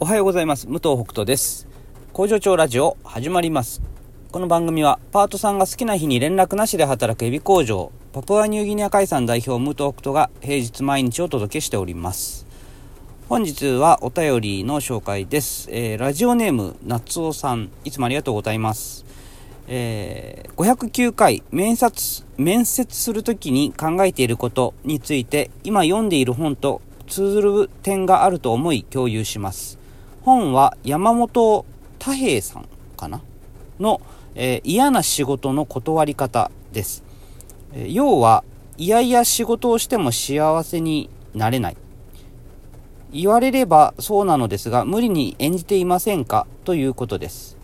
おはようございます。武藤北斗です。工場長ラジオ始まります。この番組はパートさんが好きな日に連絡なしで働くエビ工場、パプアニューギニア海産代表武藤北斗が平日毎日お届けしております。本日はお便りの紹介です。えー、ラジオネーム夏尾さん、いつもありがとうございます。えー、509回面接、面接するときに考えていることについて今読んでいる本と通ずる点があると思い共有します。本は山本太平さんかな？の、えー、嫌な仕事の断り方です。えー、要は、いやいや仕事をしても幸せになれない。言われればそうなのですが、無理に演じていませんか？ということです。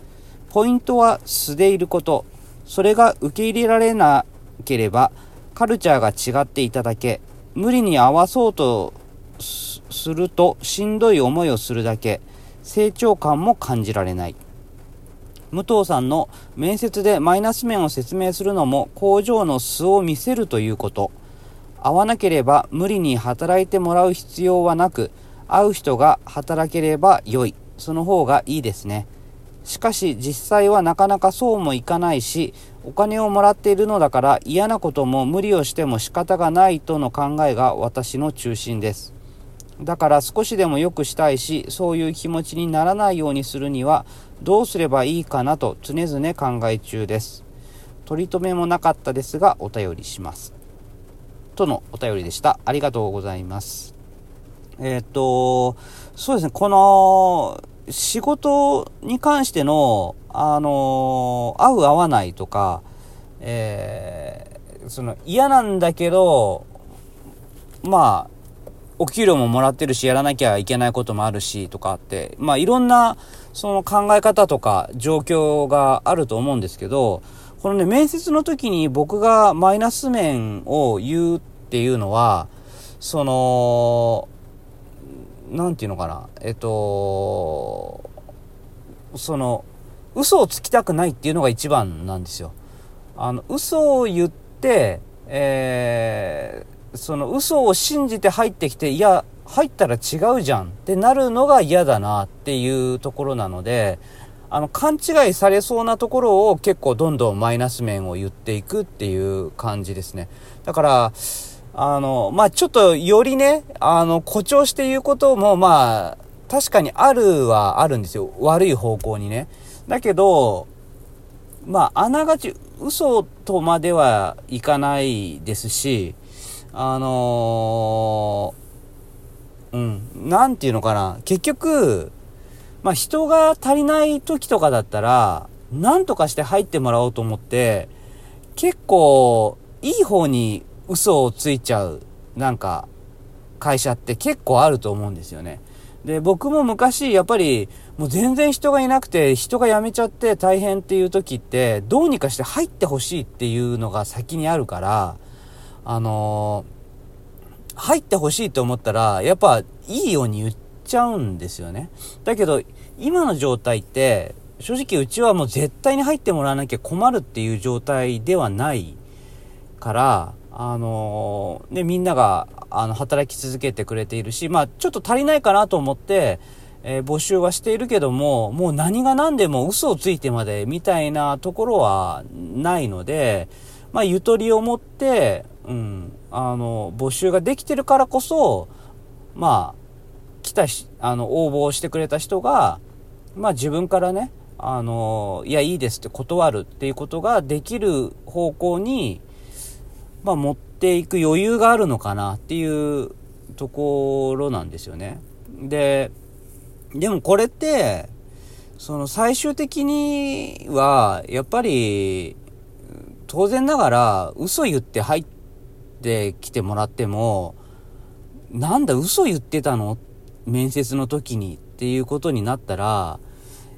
ポイントは素でいること。それが受け入れられなければ、カルチャーが違っていただけ、無理に合わそうとするとしんどい思いをするだけ、成長感も感じられない。武藤さんの面接でマイナス面を説明するのも工場の素を見せるということ。合わなければ無理に働いてもらう必要はなく、会う人が働ければ良い。その方がいいですね。しかし実際はなかなかそうもいかないし、お金をもらっているのだから嫌なことも無理をしても仕方がないとの考えが私の中心です。だから少しでも良くしたいし、そういう気持ちにならないようにするにはどうすればいいかなと常々考え中です。取り留めもなかったですがお便りします。とのお便りでした。ありがとうございます。えー、っと、そうですね、この仕事に関しての、あの、合う合わないとか、えー、その嫌なんだけど、まあ、お給料ももらってるし、やらなきゃいけないこともあるし、とかあって、まあいろんな、その考え方とか状況があると思うんですけど、このね、面接の時に僕がマイナス面を言うっていうのは、その、なんていうのかな、えっと、その、嘘をつきたくないっていうのが一番なんですよ。あの、嘘を言って、えー、その嘘を信じて入ってきて、いや、入ったら違うじゃんってなるのが嫌だなっていうところなので、あの、勘違いされそうなところを結構どんどんマイナス面を言っていくっていう感じですね。だから、あの、まあ、ちょっとよりね、あの、誇張して言うことも、まあ、確かにあるはあるんですよ。悪い方向にね。だけど、まあ、あながち嘘とまではいかないですし、あのー、うん、なんていうのかな。結局、まあ、人が足りない時とかだったら、なんとかして入ってもらおうと思って、結構、いい方に嘘をついちゃう、なんか、会社って結構あると思うんですよね。で、僕も昔、やっぱり、もう全然人がいなくて、人が辞めちゃって大変っていう時って、どうにかして入ってほしいっていうのが先にあるから、あのー、入ってほしいと思ったら、やっぱいいように言っちゃうんですよね。だけど、今の状態って、正直うちはもう絶対に入ってもらわなきゃ困るっていう状態ではないから、あのー、で、みんなが、あの、働き続けてくれているし、まあ、ちょっと足りないかなと思って、えー、募集はしているけども、もう何が何でも嘘をついてまでみたいなところはないので、まあ、ゆとりを持って、うん、あの、募集ができてるからこそ、まあ、来たし、あの、応募をしてくれた人が、まあ自分からね、あの、いや、いいですって断るっていうことができる方向に、まあ持っていく余裕があるのかなっていうところなんですよね。で、でもこれって、その最終的には、やっぱり、当然ながら嘘言って入ってきてもらっても、なんだ嘘言ってたの？面接の時にっていうことになったら、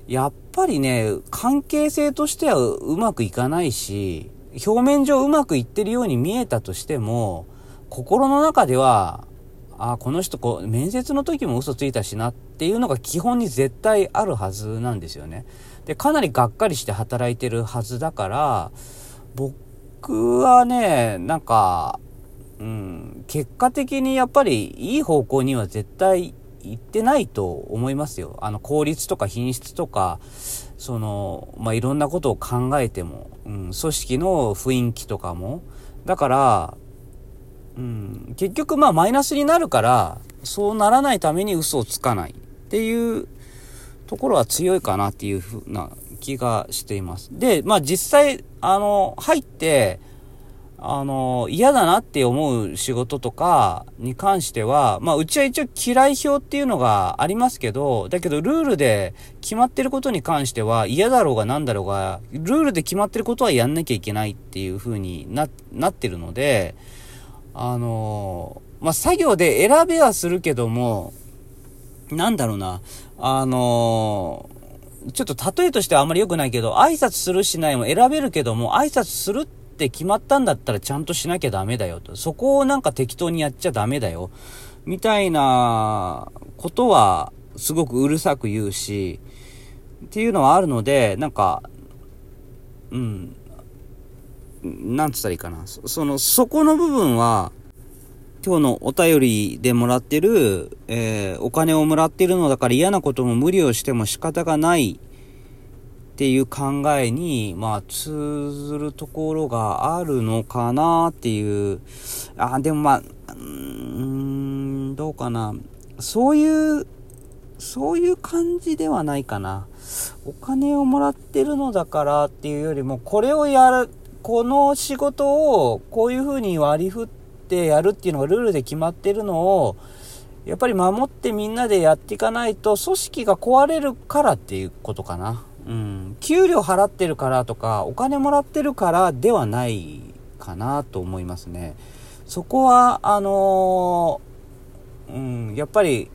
やっぱりね、関係性としてはうまくいかないし、表面上うまくいってるように見えたとしても、心の中では、あ、この人こう、面接の時も嘘ついたしなっていうのが基本に絶対あるはずなんですよね。で、かなりがっかりして働いてるはずだから、僕はね、なんか、うん、結果的にやっぱりいい方向には絶対いってないと思いますよ。あの、効率とか品質とか、その、まあ、いろんなことを考えても、うん、組織の雰囲気とかも。だから、うん、結局まあマイナスになるから、そうならないために嘘をつかないっていうところは強いかなっていうふうな気がしています。で、まあ実際、あの、入って、あの、嫌だなって思う仕事とかに関しては、まあ、うちは一応嫌い表っていうのがありますけど、だけどルールで決まってることに関しては嫌だろうが何だろうが、ルールで決まってることはやんなきゃいけないっていう風にな、なってるので、あの、まあ、作業で選べはするけども、なんだろうな、あのちょっと例えとしてはあんまり良くないけど、挨拶するしないも選べるけども、挨拶するってって決まったんだったらちゃんとしなきゃダメだよと。そこをなんか適当にやっちゃダメだよ。みたいなことはすごくうるさく言うし、っていうのはあるので、なんか、うん、なんつったらいいかな。その、そこの部分は、今日のお便りでもらってる、えー、お金をもらってるのだから嫌なことも無理をしても仕方がないっていう考えに、まあ、通ずるところがあるのかなっていう。あ、でもまあ、うーん、どうかな。そういう、そういう感じではないかな。お金をもらってるのだからっていうよりも、これをやる、この仕事をこういう風に割り振ってやるっていうのがルールで決まってるのを、やっぱり守ってみんなでやっていかないと組織が壊れるからっていうことかな。うん、給料払ってるからとか、お金もらってるからではないかなと思いますね。そこは、あのー、うん、やっぱり、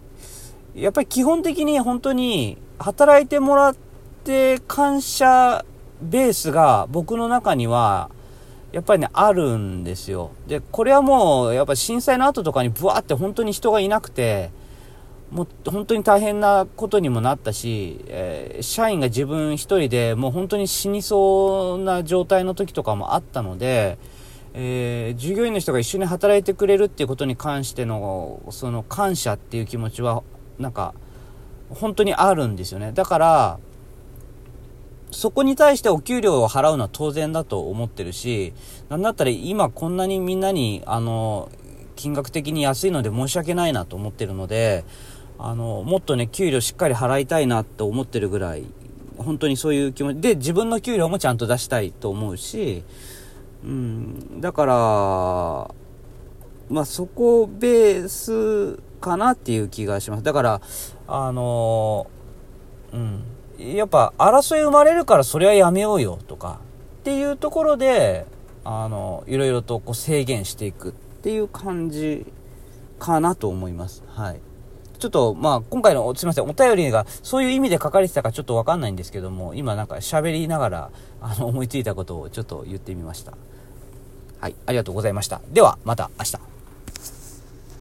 やっぱり基本的に本当に働いてもらって感謝ベースが僕の中には、やっぱりね、あるんですよ。で、これはもう、やっぱ震災の後とかにブワーって本当に人がいなくて、もう本当に大変なことにもなったし、えー、社員が自分一人でもう本当に死にそうな状態の時とかもあったので、えー、従業員の人が一緒に働いてくれるっていうことに関しての、その感謝っていう気持ちは、なんか、本当にあるんですよね。だから、そこに対してお給料を払うのは当然だと思ってるし、なんだったら今こんなにみんなに、あの、金額的に安いので申し訳ないなと思ってるので、あの、もっとね、給料しっかり払いたいなって思ってるぐらい、本当にそういう気持ちで、自分の給料もちゃんと出したいと思うし、うん、だから、まあ、そこベースかなっていう気がします。だから、あのうん、やっぱ争い生まれるからそれはやめようよとかっていうところで、あの、いろいろとこう制限していくっていう感じかなと思います。はい。ちょっと、まあ、今回の、すいません、お便りが、そういう意味で書かれてたかちょっとわかんないんですけども、今なんか喋りながら、あの、思いついたことをちょっと言ってみました。はい、ありがとうございました。では、また明日。